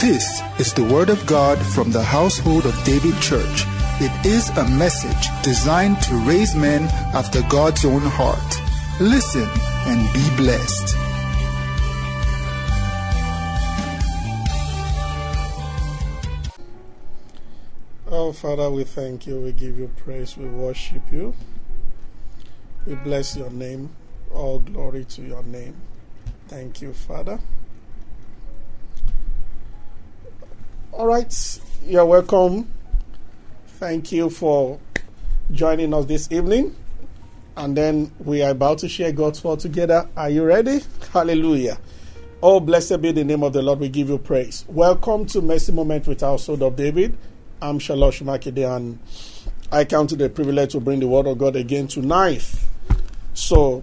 This is the Word of God from the household of David Church. It is a message designed to raise men after God's own heart. Listen and be blessed. Oh, Father, we thank you. We give you praise. We worship you. We bless your name. All glory to your name. Thank you, Father. All right, you're welcome. Thank you for joining us this evening. And then we are about to share God's word together. Are you ready? Hallelujah. Oh, blessed be the name of the Lord. We give you praise. Welcome to Mercy Moment with Household of David. I'm Sola Osunmakinde, and I count it a privilege to bring the word of God again tonight. So,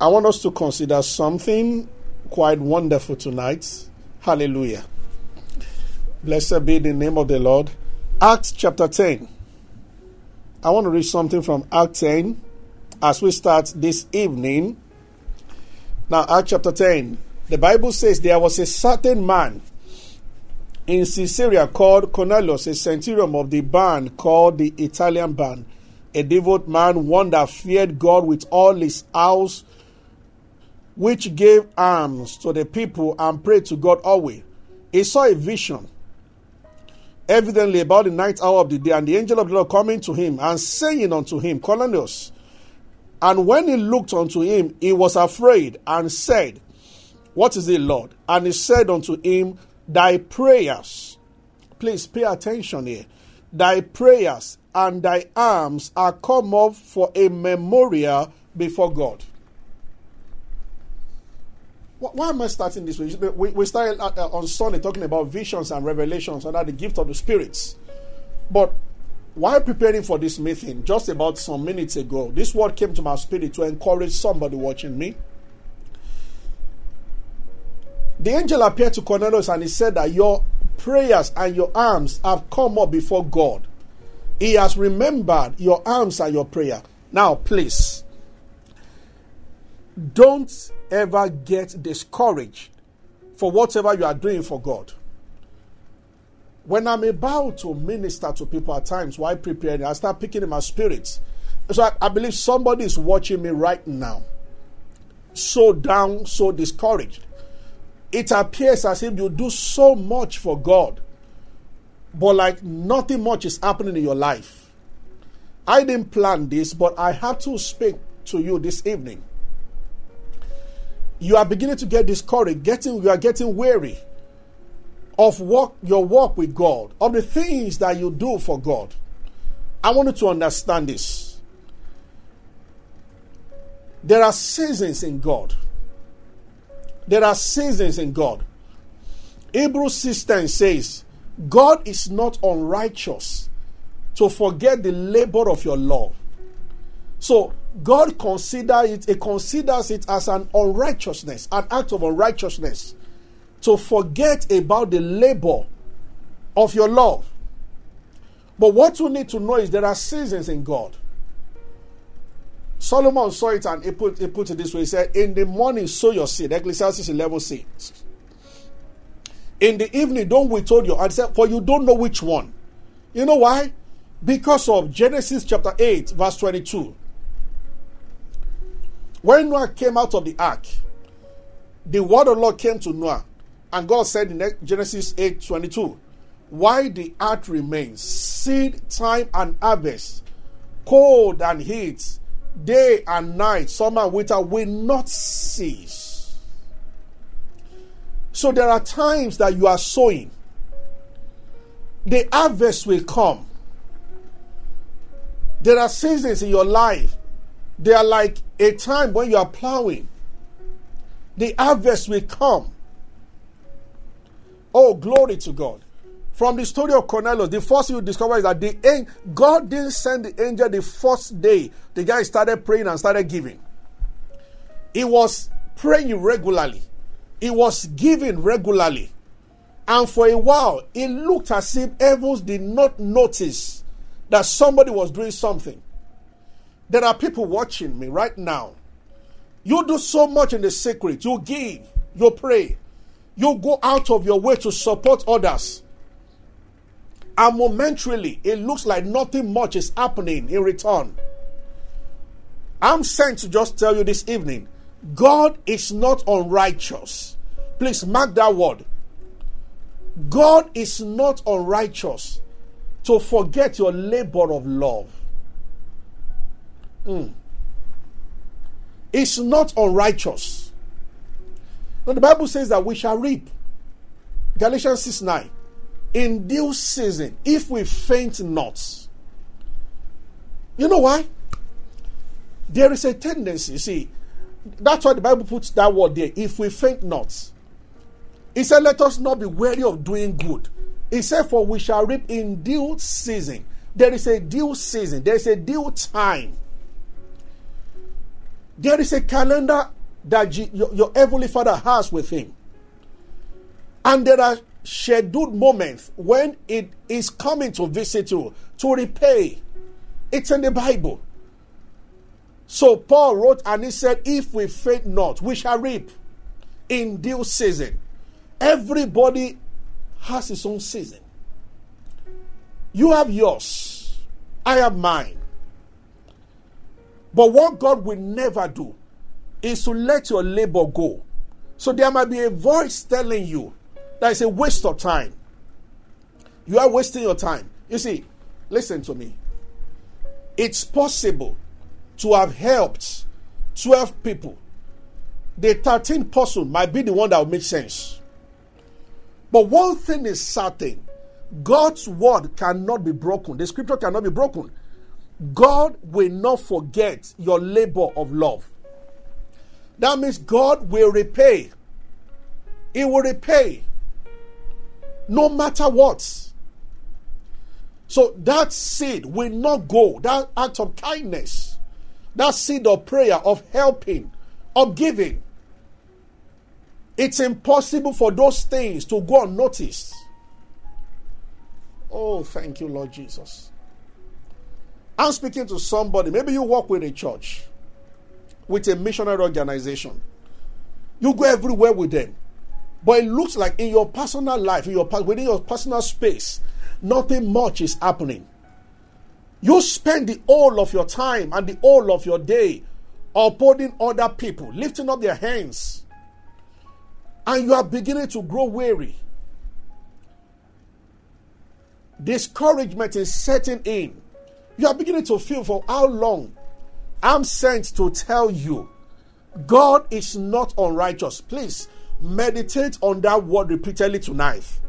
I want us to consider something quite wonderful tonight. Hallelujah. Blessed be the name of the Lord. Acts chapter 10. I want to read something from Acts 10 as we start this evening. Now, Acts chapter 10. The Bible says there was a certain man in Caesarea called Cornelius, a centurion of the band called the Italian band, a devout man, one that feared God with all his house, which gave alms to the people and prayed to God always. He saw a vision, evidently about the ninth hour of the day, and the angel of the Lord coming to him and saying unto him, Cornelius. And when he looked unto him, he was afraid and said, What is it, Lord? And he said unto him, thy prayers, please pay attention here, thy prayers and thy alms are come up for a memorial before God. Why am I starting this way? We, we started uh, on Sunday talking about visions and revelations under the gift of the spirits. But while preparing for this meeting, just about some minutes ago, this word came to my spirit to encourage somebody watching me. The angel appeared to Cornelius and he said that your prayers and your alms have come up before God. He has remembered your alms and your prayer. Now, please, don't ever get discouraged for whatever you are doing for God. When I'm about to minister to people at times while preparing, I start picking in my spirits. So I, I believe somebody is watching me right now. So down, so discouraged it appears as if you do so much for God, but like nothing much is happening in your life. I didn't plan this, but I have to speak to you this evening. You are beginning to get discouraged, getting you are getting weary of work, your work with God, of the things that you do for God. I want you to understand this. There are seasons in God. There are seasons in God. Hebrews 6 says, God is not unrighteous to forget the labor of your love. So God consider it, it considers it as an unrighteousness, an act of unrighteousness, to forget about the labor of your love. But what you need to know is there are seasons in God. Solomon saw it and he put, he put it this way. He said, In the morning, sow your seed. Ecclesiastes 11 6. In the evening, don't withhold your answer, for you don't know which one. You know why? Because of Genesis chapter 8, verse 22. When Noah came out of the ark, the word of the Lord came to Noah, and God said in Genesis 8 22, Why the earth remains, seed time and harvest, cold and heat, day and night, summer and winter will not cease. So there are times that you are sowing, the harvest will come. There are seasons in your life, they are like a time when you are plowing. The harvest will come. Oh, glory to God. From the story of Cornelius, the first thing you discover is that the God didn't send the angel the first day. The guy started praying and started giving. He was praying regularly. He was giving regularly. And for a while, it looked as if heavens did not notice that somebody was doing something. There are people watching me right now. You do so much in the secret. You give, you pray. You go out of your way to support others. And momentarily, it looks like nothing much is happening in return. I'm sent to just tell you this evening God is not unrighteous. Please mark that word. God is not unrighteous to forget your labor of love. Mm. It's not unrighteous. Now, the Bible says that we shall reap. Galatians 6 9. In due season, if we faint not. You know why? There is a tendency, see, that's why the Bible puts that word there. If we faint not. He said, Let us not be weary of doing good. He said, For we shall reap in due season. There is a due season, there is a due time. There is a calendar that your, your Heavenly Father has with Him. And there are scheduled moments when it is coming to visit you, to repay. It's in the Bible. So Paul wrote and he said, If we faint not, we shall reap in due season. Everybody has his own season. You have yours, I have mine. But what God will never do is to let your labor go. So there might be a voice telling you that it's a waste of time. You are wasting your time. You see, listen to me. It's possible to have helped 12 people. The 13th person might be the one that will make sense. But one thing is certain God's word cannot be broken, the scripture cannot be broken. God will not forget your labor of love. That means God will repay. He will repay no matter what. So that seed will not go, that act of kindness, that seed of prayer, of helping, of giving, it's impossible for those things to go unnoticed. Oh, thank you, Lord Jesus. I'm speaking to somebody. Maybe you work with a church, with a missionary organization. You go everywhere with them. But it looks like in your personal life, in your within your personal space, nothing much is happening. You spend the whole of your time and the whole of your day upholding other people, lifting up their hands, and you are beginning to grow weary. Discouragement is setting in. You are beginning to feel for how long? I'm sent to tell you God is not unrighteous. Please meditate on that word repeatedly tonight.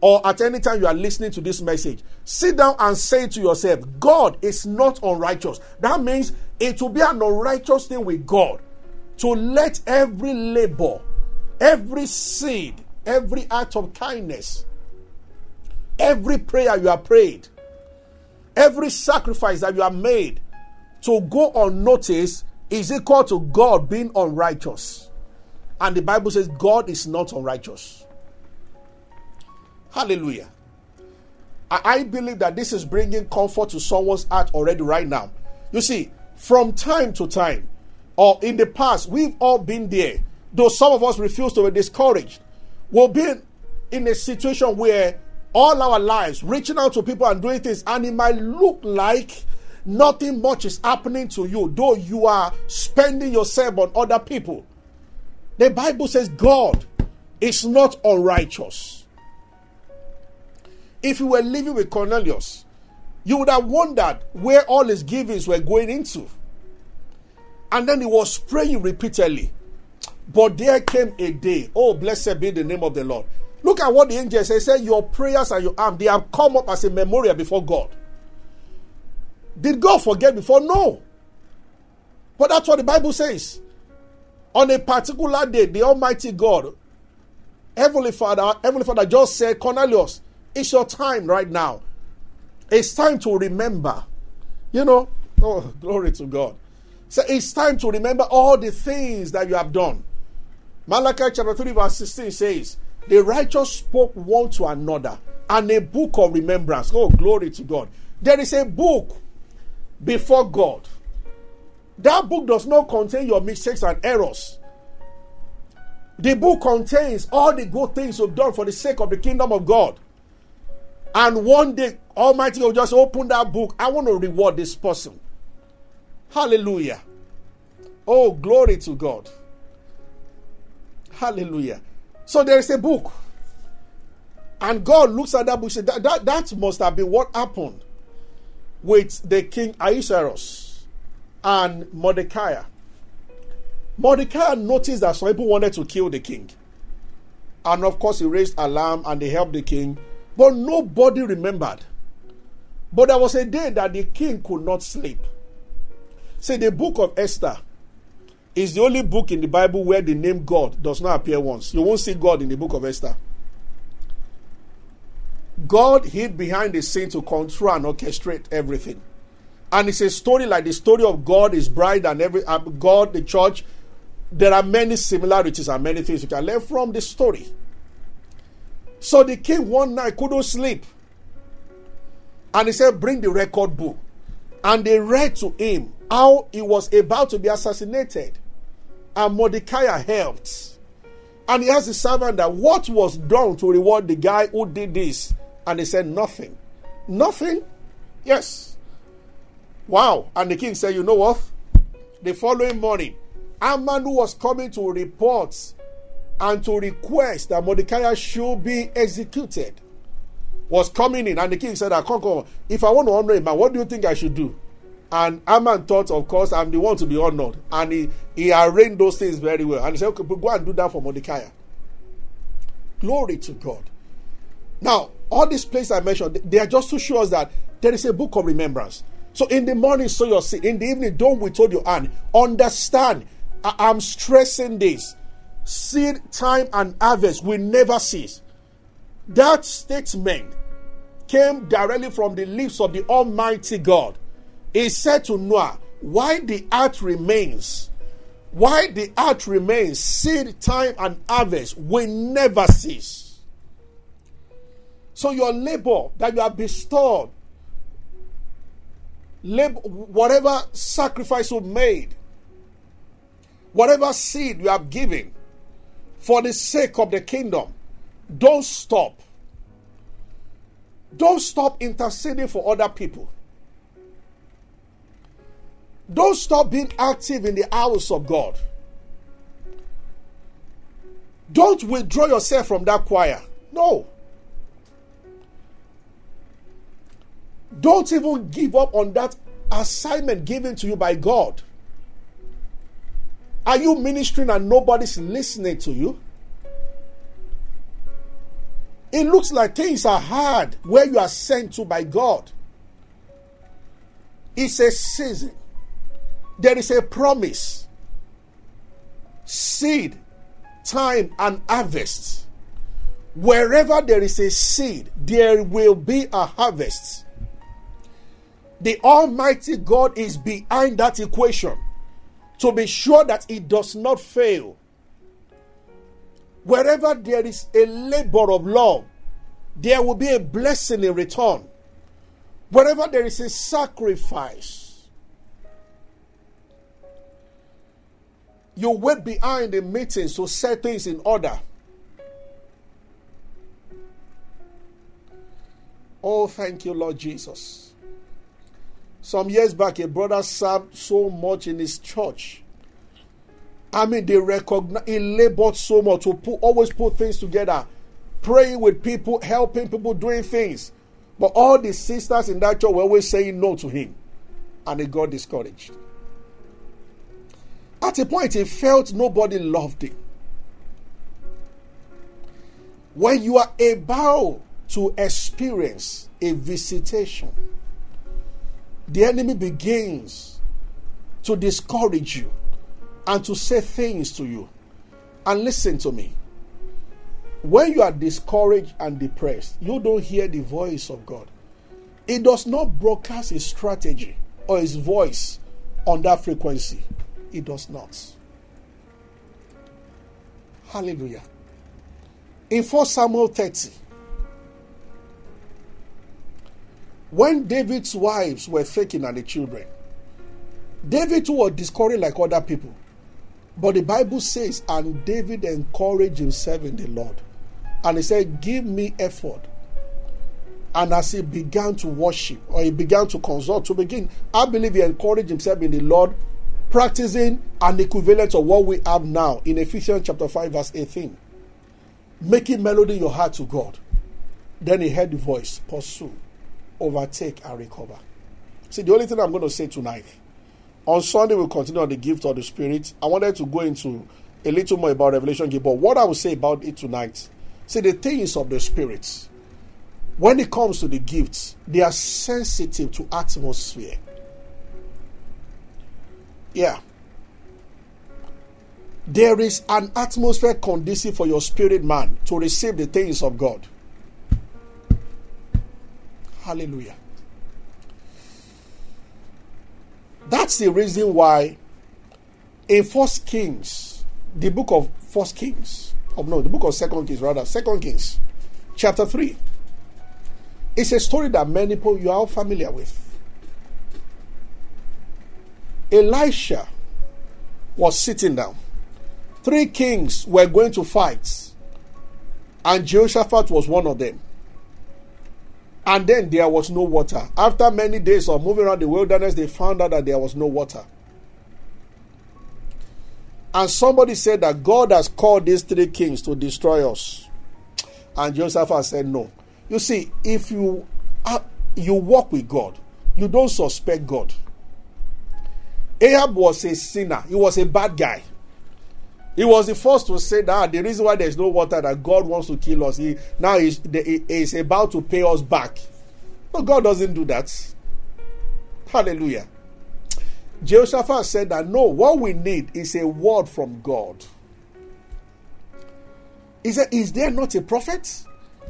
Or at any time you are listening to this message, sit down and say to yourself, God is not unrighteous. That means it will be an unrighteous thing with God to let every labor Every seed, every act of kindness, every prayer you have prayed, every sacrifice that you have made to go unnoticed is equal to God being unrighteous. And the Bible says God is not unrighteous. Hallelujah. I believe that this is bringing comfort to someone's heart already right now. You see, from time to time, or in the past, we've all been there though some of us refuse to be discouraged, we'll be in a situation where all our lives reaching out to people and doing things, and it might look like nothing much is happening to you, though you are spending yourself on other people. The Bible says God is not unrighteous. If you were living with Cornelius, you would have wondered where all his givings were going into. And then he was praying repeatedly. But there came a day. Oh, blessed be the name of the Lord. Look at what the angel says. Say, Your prayers and your arm, they have come up as a memorial before God. Did God forget before? No. But that's what the Bible says. On a particular day, the Almighty God, Heavenly Father, Heavenly Father just said, Cornelius, it's your time right now. It's time to remember. You know, oh, glory to God. So it's time to remember all the things that you have done. Malachi chapter 3, verse 16 says, The righteous spoke one to another, and a book of remembrance. Oh, glory to God. There is a book before God. That book does not contain your mistakes and errors. The book contains all the good things you've done for the sake of the kingdom of God. And one day, Almighty will just open that book. I want to reward this person. Hallelujah. Oh, glory to God. Hallelujah. So there is a book. And God looks at that book and that, that, that must have been what happened with the king Ahasuerus and Mordecai. Mordecai noticed that some people wanted to kill the king. And of course, he raised alarm and they helped the king. But nobody remembered. But there was a day that the king could not sleep. Say, the book of Esther is the only book in the Bible where the name God does not appear once. You won't see God in the book of Esther. God hid behind the scene to control and orchestrate everything. And it's a story like the story of God, His bride, and every uh, God, the church. There are many similarities and many things you can learn from the story. So the king one night couldn't sleep. And he said, Bring the record book. And they read to him how he was about to be assassinated. And Mordecai helped. And he asked the servant that what was done to reward the guy who did this. And they said, Nothing. Nothing? Yes. Wow. And the king said, You know what? The following morning, Haman, who was coming to report and to request that Mordecai should be executed, was coming in. And the king said, I can't come. If I want to honor him, what do you think I should do? And Haman thought, of course, I'm the one to be honored. And he, he arranged those things very well. And he said, okay, go and do that for Mordecai. Glory to God. Now, all these places I mentioned, they are just to show us that there is a book of remembrance. So in the morning, sow your seed. In the evening, don't withhold your hand. Understand, I- am stressing this. Seed time and harvest will never cease. That statement came directly from the lips of the Almighty God. He said to Noah, Why the earth remains, why the earth remains, seed time and harvest will never cease. So your labor that you have bestowed, labor, whatever sacrifice you made, whatever seed you have given for the sake of the kingdom, don't stop. Don't stop interceding for other people. Don't stop being active in the hours of God. Don't withdraw yourself from that choir. No. Don't even give up on that assignment given to you by God. Are you ministering and nobody's listening to you? It looks like things are hard where you are sent to by God. It's a season there is a promise seed, time, and harvest. Wherever there is a seed, there will be a harvest. The Almighty God is behind that equation to be sure that it does not fail. Wherever there is a labor of love, there will be a blessing in return. Wherever there is a sacrifice, You wait behind the meetings to set things in order. Oh, thank you, Lord Jesus. Some years back, a brother served so much in his church. I mean, they recognize he labored so much to put, always put things together, praying with people, helping people, doing things. But all the sisters in that church were always saying no to him, and he got discouraged. At a point, he felt nobody loved him. When you are about to experience a visitation, the enemy begins to discourage you and to say things to you. And listen to me. When you are discouraged and depressed, you don't hear the voice of God. It does not broadcast his strategy or his voice on that frequency. It does not. Hallelujah. In 1 Samuel 30, when David's wives were taken and the children, David too was discouraged like other people. But the Bible says, and David encouraged himself in the Lord. And he said, Give me effort. And as he began to worship, or he began to consult, to begin, I believe he encouraged himself in the Lord, practicing an equivalent of what we have now in Ephesians chapter 5, verse 18. Making melody in your heart to God. Then he heard the voice, pursue, overtake, and recover. See, the only thing I'm going to say tonight on Sunday, we'll continue on the gift of the Spirit. I wanted to go into a little more about Revelation gift, but what I will say about it tonight, see, the things of the Spirit, when it comes to the gifts, they are sensitive to atmosphere. Yeah. There is an atmosphere conducive for your spirit man to receive the things of God. Hallelujah. That's the reason why in First Kings, the book of First Kings, oh no, the book of Second Kings rather, Second Kings, chapter three. It's a story that many people you are familiar with. Elisha was sitting down. Three kings were going to fight, and Jehoshaphat was one of them. And then there was no water. After many days of moving around the wilderness, they found out that there was no water. And somebody said that God has called these three kings to destroy us. And Jehoshaphat said, No. You see, if you uh, you walk with God, you don't suspect God. Ahab was a sinner, he was a bad guy. He was the first to say that ah, the reason why there's no water that God wants to kill us. He now is is about to pay us back. But God doesn't do that. Hallelujah. Jehoshaphat said that no, what we need is a word from God. He said, Is there not a prophet?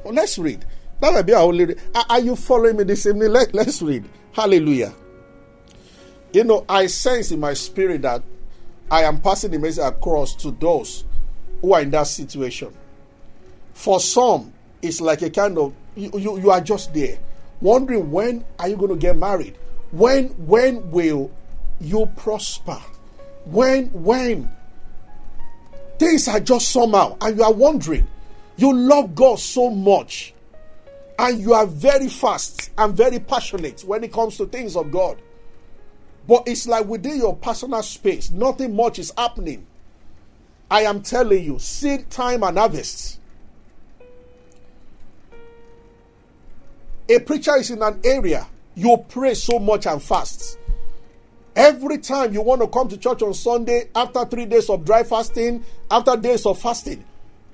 Well, let's read. That might be our only. Are you following me this evening? Let, let's read. Hallelujah. You know, I sense in my spirit that I am passing the message across to those who are in that situation. For some, it's like a kind of you, you, you are just there, wondering when are you going to get married? When when will you prosper? When when things are just somehow, and you are wondering, you love God so much, and you are very fast and very passionate when it comes to things of God. But it's like within your personal space, nothing much is happening. I am telling you, seed time and harvest. A preacher is in an area, you pray so much and fast. Every time you want to come to church on Sunday, after three days of dry fasting, after days of fasting,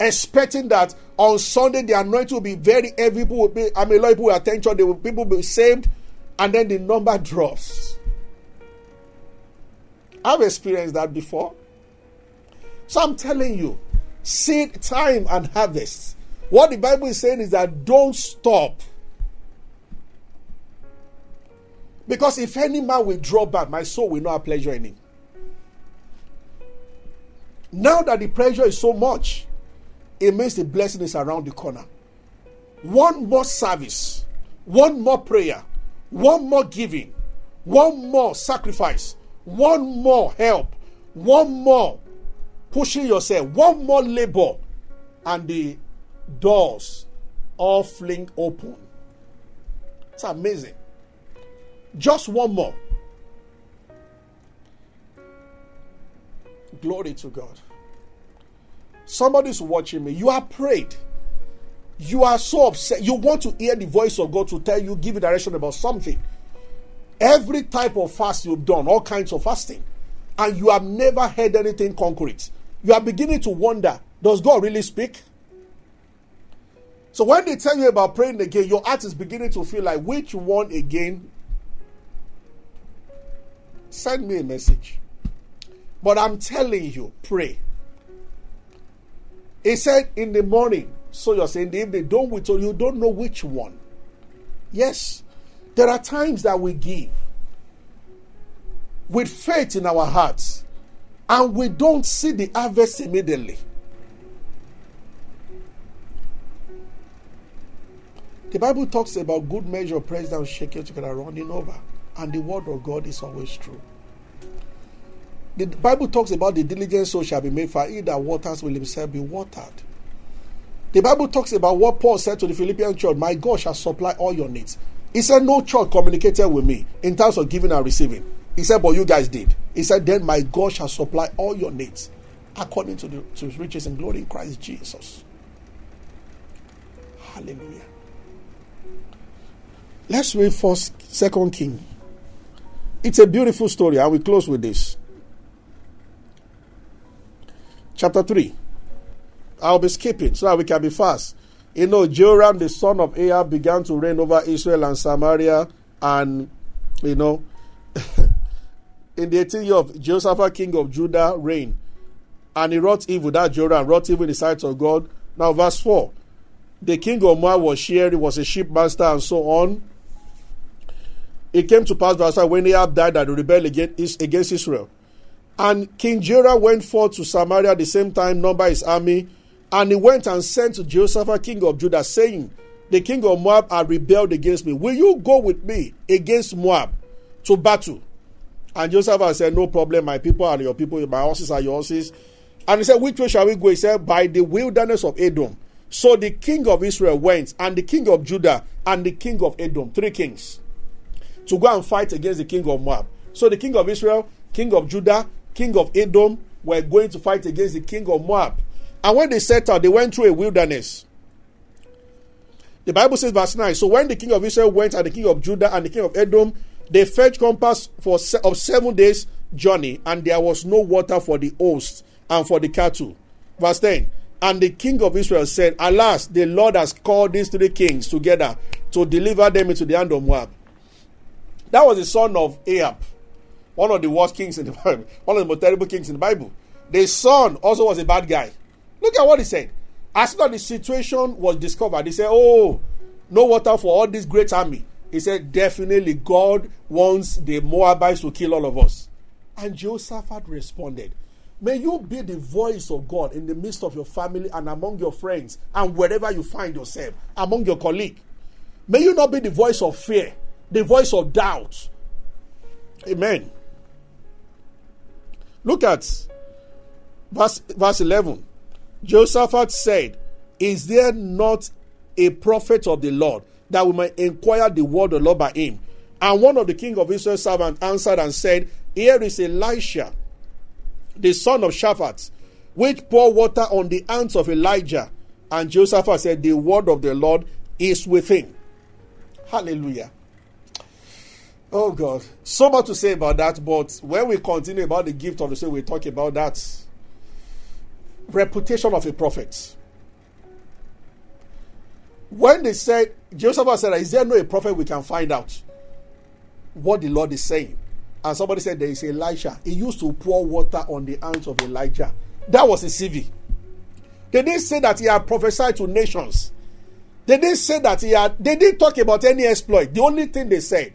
expecting that on Sunday the anointing will be very heavy, people will be, I mean, a lot of people will attend church, will, people will be saved, and then the number drops. I've experienced that before. So I'm telling you, seed time and harvest. What the Bible is saying is that don't stop. Because if any man will draw back, my soul will not have pleasure in him. Now that the pressure is so much, it means the blessing is around the corner. One more service, one more prayer, one more giving, one more sacrifice, one more help, one more pushing yourself, one more labor, and the doors all fling open. It's amazing. Just one more. Glory to God. Somebody's watching me. You are prayed. You are so upset. You want to hear the voice of God to tell you, give you direction about something. Every type of fast you've done, all kinds of fasting, and you have never heard anything concrete. You are beginning to wonder does God really speak? So when they tell you about praying again, your heart is beginning to feel like which one again? Send me a message. But I'm telling you, pray. He said in the morning, so you're saying in the evening, don't you don't know which one. Yes, there are times that we give with faith in our hearts and we don't see the harvest immediately. The Bible talks about good measure, press down, shake it together, running over. And the word of God is always true. The Bible talks about the diligent soul shall be made for he that waters will himself be watered. The Bible talks about what Paul said to the Philippian church My God shall supply all your needs. He said, No church communicated with me in terms of giving and receiving. He said, But you guys did. He said, Then my God shall supply all your needs according to, the, to his riches and glory in Christ Jesus. Hallelujah. Let's read first, second King. It's a beautiful story, and we close with this. Chapter 3. I'll be skipping so that we can be fast. You know, Joram, the son of Ahab, began to reign over Israel and Samaria, and you know, in the 18th year of Jehoshaphat, king of Judah, reigned. And he wrought evil, that Joram wrought evil in the sight of God. Now, verse 4. The king of Moab was sharing, was a sheep master, and so on. It came to pass, verse 5, when Ahab died, that he rebelled against, Israel. And King Joram went forth to Samaria at the same time, number his army. And he went and sent to Jehoshaphat, king of Judah, saying, The king of Moab had rebelled against me. Will you go with me against Moab to battle? And Jehoshaphat said, No problem, my people are your people, my horses are your horses. And he said, Which way shall we go? He said, By the wilderness of Edom. So the king of Israel went, and the king of Judah, and the king of Edom, three kings, to go and fight against the king of Moab. So the king of Israel, king of Judah, king of Edom were going to fight against the king of Moab. And when they set out, they went through a wilderness. The Bible says, verse 9 So when the king of Israel went, and the king of Judah, and the king of Edom, they fetched compass for se- of seven days' journey, and there was no water for the host and for the cattle. Verse 10 And the king of Israel said, Alas, the Lord has called these three kings together to deliver them into the hand of Moab. That was the son of Ahab, one of the worst kings in the Bible, one of the most terrible kings in the Bible. The son also was a bad guy. Look at what he said. As soon as the situation was discovered, he said, Oh, no water for all this great army. He said, Definitely, God wants the Moabites to kill all of us. And Jehoshaphat responded, May you be the voice of God in the midst of your family and among your friends and wherever you find yourself, among your colleague. May you not be the voice of fear, the voice of doubt. Amen. Look at verse, verse 11. Jehoshaphat said, Is there not a prophet of the Lord that we may inquire the word of the Lord by him? And one of the king of Israel's servants answered and said, Here is Elisha, the son of Shaphat, which poured water on the hands of Elijah. And Jehoshaphat said, The word of the Lord is with him. Hallelujah. Oh God. So much to say about that, but when we continue about the gift of the Spirit, we talk about that reputation of a prophet. When they said, Jehoshaphat said, Is there no a prophet we can find out what the Lord is saying? And somebody said, There is Elisha. He used to pour water on the hands of Elijah. That was a CV. They didn't say that he had prophesied to nations. They didn't say that he had, they didn't talk about any exploit. The only thing they said,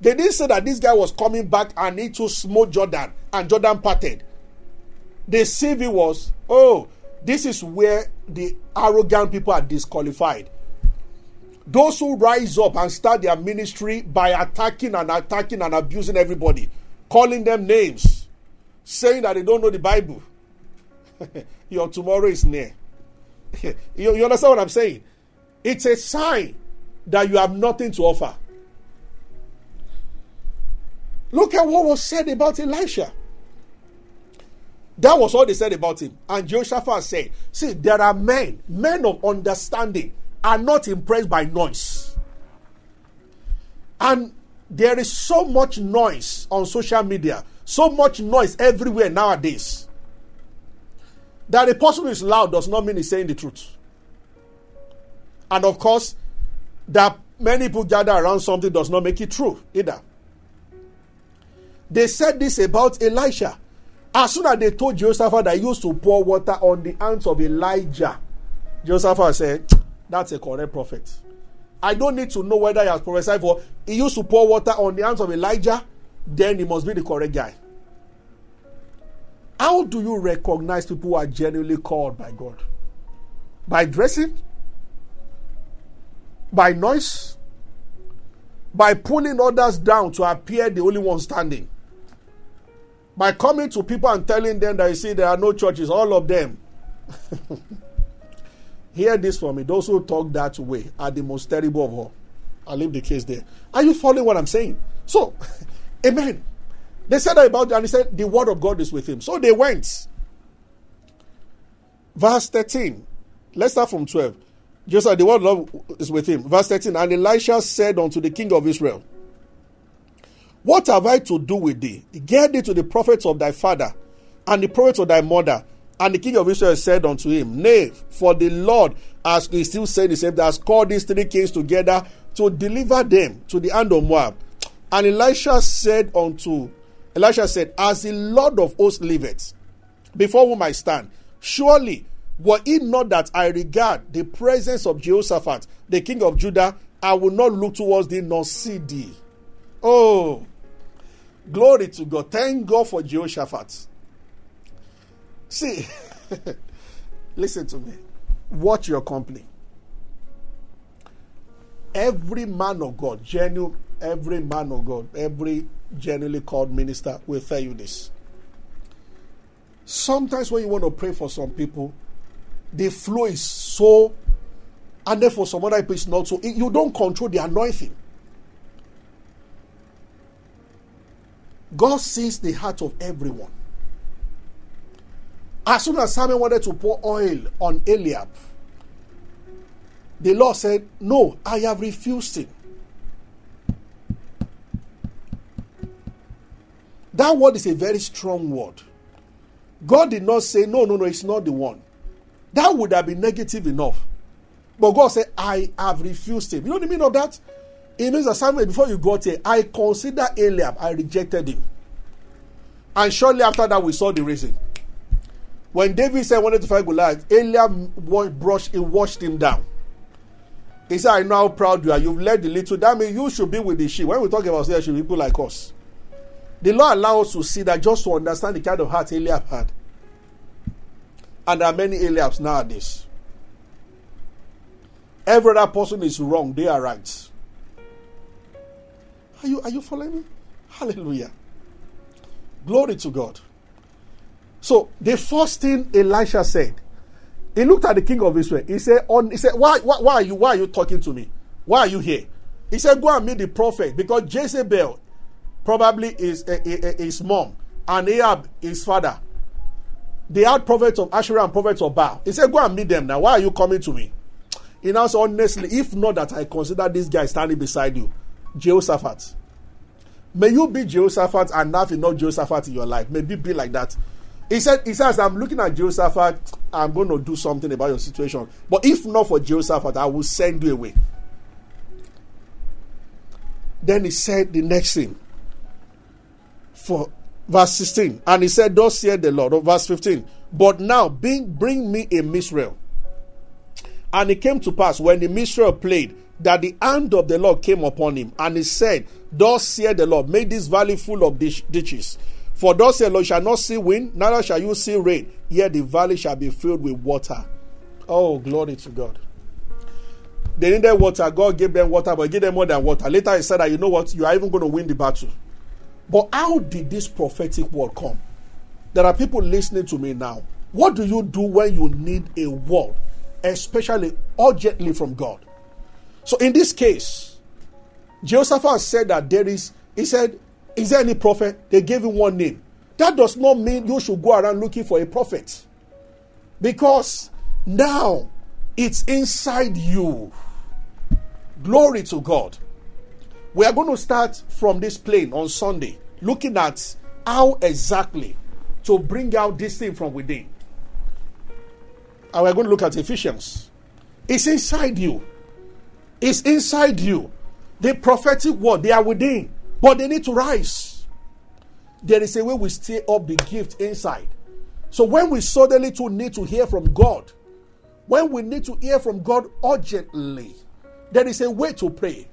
they didn't say that this guy was coming back and he too smote Jordan and Jordan parted. The CV was, oh, this is where the arrogant people are disqualified. Those who rise up and start their ministry by attacking and attacking and abusing everybody, calling them names, saying that they don't know the Bible. Your tomorrow is near. you, you understand what I'm saying? It's a sign that you have nothing to offer. Look at what was said about Elisha. That was all they said about him. And Jehoshaphat said, See, there are men, men of understanding, are not impressed by noise. And there is so much noise on social media, so much noise everywhere nowadays. That a person who is loud does not mean he's saying the truth. And of course, that many people gather around something does not make it true either. They said this about Elisha. As soon as they told Jehoshaphat that he used to pour water on the hands of Elijah, Jehoshaphat said, That's a correct prophet. I don't need to know whether he has prophesied for. He used to pour water on the hands of Elijah, then he must be the correct guy. How do you recognize people who are genuinely called by God? By dressing? By noise? By pulling others down to appear the only one standing? By coming to people and telling them that you see there are no churches, all of them. Hear this for me. Those who talk that way are the most terrible of all. I'll leave the case there. Are you following what I'm saying? So, amen. They said that about and he said the word of God is with him. So they went. Verse 13. Let's start from 12. Just like the word of is with him. Verse 13. And Elisha said unto the king of Israel, What have I to do with thee? Get thee to the prophets of thy father and the prophets of thy mother. And the king of Israel said unto him, Nay, for the Lord, as he still said the same, that has called these three kings together to deliver them to the hand of Moab. And Elisha said unto Elisha said, As the Lord of hosts liveth, before whom I stand, surely were it not that I regard the presence of Jehoshaphat, the king of Judah, I will not look towards thee nor see thee. Oh, glory to God. Thank God for Jehoshaphat. See, listen to me. Watch your company. Every man of God, genuine, every man of God, every genuinely called minister will tell you this. Sometimes when you want to pray for some people, the flow is so, and then for some other people it's not so. You don't control the anointing. God sees the heart of everyone. As soon as Samuel wanted to pour oil on Eliab, the Lord said, No, I have refused him. That word is a very strong word. God did not say, no, no, no, it's not the one. That would have been negative enough. But God said, I have refused him. You know the meaning of that? It means that Samuel, before you got here, I consider Eliab, I rejected him. And shortly after that, we saw the reason. When David said wanted to fight Goliath, Eliab brushed, he washed him down. He said, I know how proud you are. You've led the little. That means you should be with the sheep. When we talk about leadership, people like us. The Lord allows us to see that just to understand the kind of heart Eliab had. And there are many Eliabs nowadays. Every other person is wrong, they are right. Are you, are you following me? Hallelujah. Glory to God. So the first thing Elisha said, he looked at the king of Israel. He said, on, he said, why, why, why, are you, why are you talking to me? Why are you here? He said, go and meet the prophet because Jezebel probably is uh, his mom, and Ahab his father. They had prophets of Asherah and prophets of Baal. He said, Go and meet them now. Why are you coming to me? He now said, Honestly, if not that I consider this guy standing beside you, Jehoshaphat. May you be Jehoshaphat and have enough Jehoshaphat in your life. Maybe be like that. He said, He says, I'm looking at Jehoshaphat, I'm going to do something about your situation. But if not for Jehoshaphat, I will send you away. Then he said the next thing for verse 16. And he said, Thus said the Lord. Or verse 15. But now bring, bring me a minstrel. And it came to pass when the minstrel played that the hand of the Lord came upon him. And he said, Thus said the Lord, make this valley full of ditches. For thus said the Lord, shall not see wind, neither shall you see rain, yet the valley shall be filled with water. Oh, glory to God. They needed water. God gave them water, but gave them more than water. Later he said that, you know what, you are even going to win the battle. But how did this prophetic word come? There are people listening to me now. What do you do when you need a word, especially urgently from God? So in this case, Jehoshaphat said that there is, he said, Is there any prophet? They gave him one name. That does not mean you should go around looking for a prophet. Because now it's inside you. Glory to God. We are going to start from this plane on Sunday, looking at how exactly to bring out this thing from within. And we're going to look at Ephesians. It's inside you. It's inside you. The prophetic word, they are within, but they need to rise. There is a way we stay up the gift inside. So when we suddenly to need to hear from God, when we need to hear from God urgently, there is a way to pray.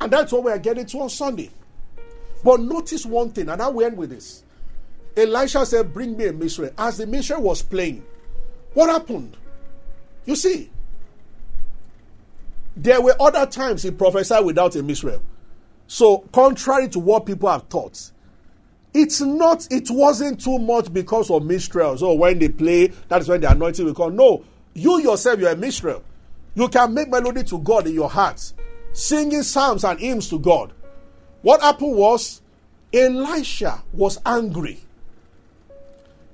And that's what we are getting to on Sunday. But notice one thing, and I will end with this. Elisha said, Bring me a minstrel. As the minstrel was playing, what happened? You see, there were other times he prophesied without a minstrel. So, contrary to what people have thought, it's not, it wasn't too much because of minstrels. Or when they play, that is when the anointing will come. No, you yourself, you're a minstrel. You can make melody to God in your heart, singing psalms and hymns to God. What happened was Elisha was angry.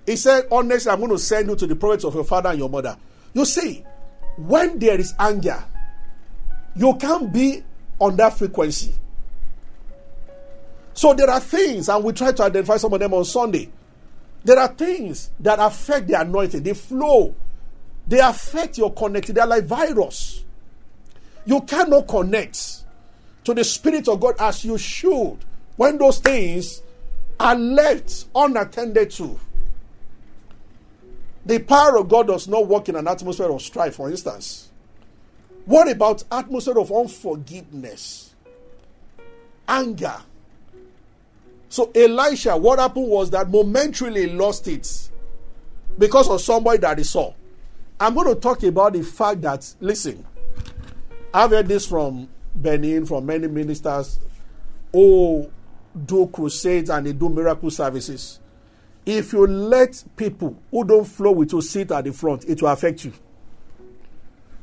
He said, Honestly, I'm going to send you to the prophets of your father and your mother. You see, when there is anger, you can't be on that frequency. So there are things, and we try to identify some of them on Sunday. There are things that affect the anointing, the flow. They affect your connectivity. They're like virus. You cannot connect to the Spirit of God as you should when those things are left unattended to. The power of God does not work in an atmosphere of strife, for instance. What about atmosphere of unforgiveness? Anger. So Elisha, what happened was that momentarily lost it because of somebody that he saw. I'm going to talk about the fact that, listen, I've heard this from Benny Hinn, from many ministers who do crusades and they do miracle services. If you let people who don't flow with you sit at the front, it will affect you.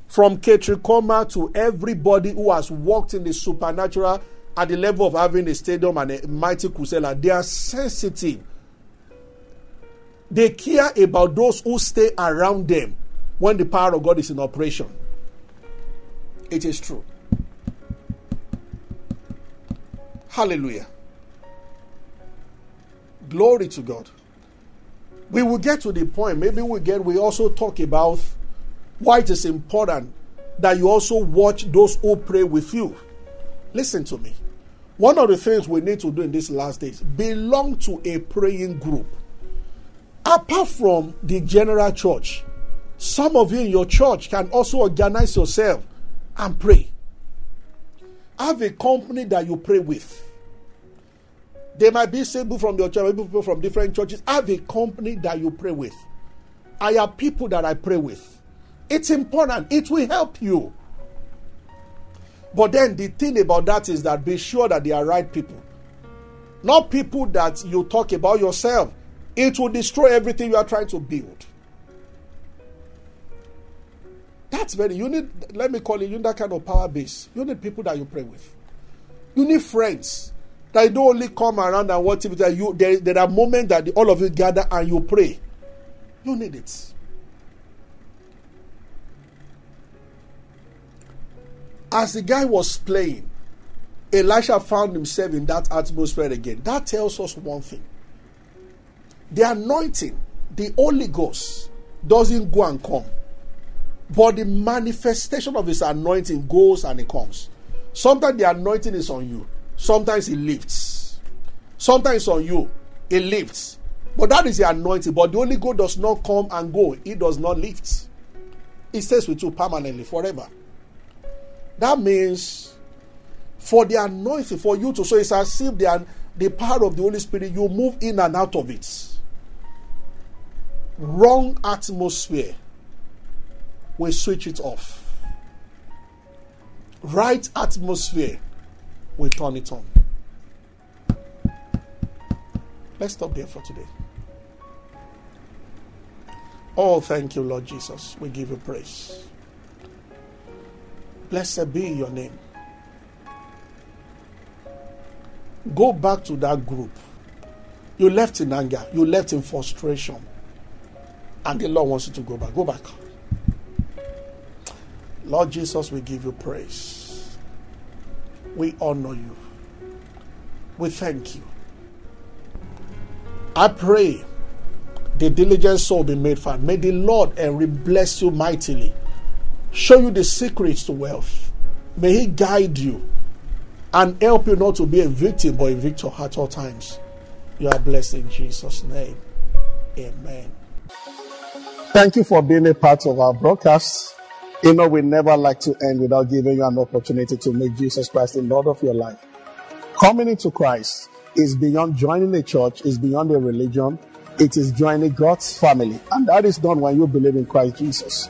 From Kathryn Kuhlman to everybody who has walked in the supernatural at the level of having a stadium and a mighty crusade, they are sensitive. They care about those who stay around them when the power of God is in operation. It is true. Hallelujah. Glory to God. We will get to the point, maybe we get, we also talk about why it is important that you also watch those who pray with you. Listen to me. One of the things we need to do in these last days belong to a praying group. Apart from the general church, some of you in your church can also organize yourself and pray. Have a company that you pray with. They might be people from your church, people from different churches. Have a company that you pray with. I have people that I pray with. It's important, it will help you. But then the thing about that is that be sure that they are right people. Not people that you talk about yourself. It will destroy everything you are trying to build. That's very, you need, let me call it, you need that kind of power base. You need people that you pray with. You need friends that don't only come around and watch. That you, there are moments that all of you gather and you pray. You need it. As the guy was playing, Elisha found himself in that atmosphere again. That tells us one thing. The anointing, the Holy Ghost, doesn't go and come. But the manifestation of his anointing goes and it comes. Sometimes the anointing is on you, sometimes it lifts. Sometimes on you, it lifts. But that is the anointing. But the Holy Ghost does not come and go, it does not lift. It stays with you permanently, forever. That means for the anointing, for you to, so it's as if the, the power of the Holy Spirit, you move in and out of it. Wrong atmosphere we switch it off. Right atmosphere, we turn it on. Let's stop there for today. Oh, thank you, Lord Jesus. We give you praise. Blessed be your name. Go back to that group. You left in anger, you left in frustration, and the Lord wants you to go back. Go back. Lord Jesus, we give you praise. We honor you. We thank you. I pray the diligent soul be made fat. May the Lord and bless you mightily. Show you the secrets to wealth. May He guide you and help you not to be a victim but a victor at all times. You are blessed in Jesus' name. Amen. Thank you for being a part of our broadcast. You know, we never like to end without giving you an opportunity to make Jesus Christ the Lord of your life. Coming into Christ is beyond joining a church, is beyond a religion. It is joining God's family. And that is done when you believe in Christ Jesus.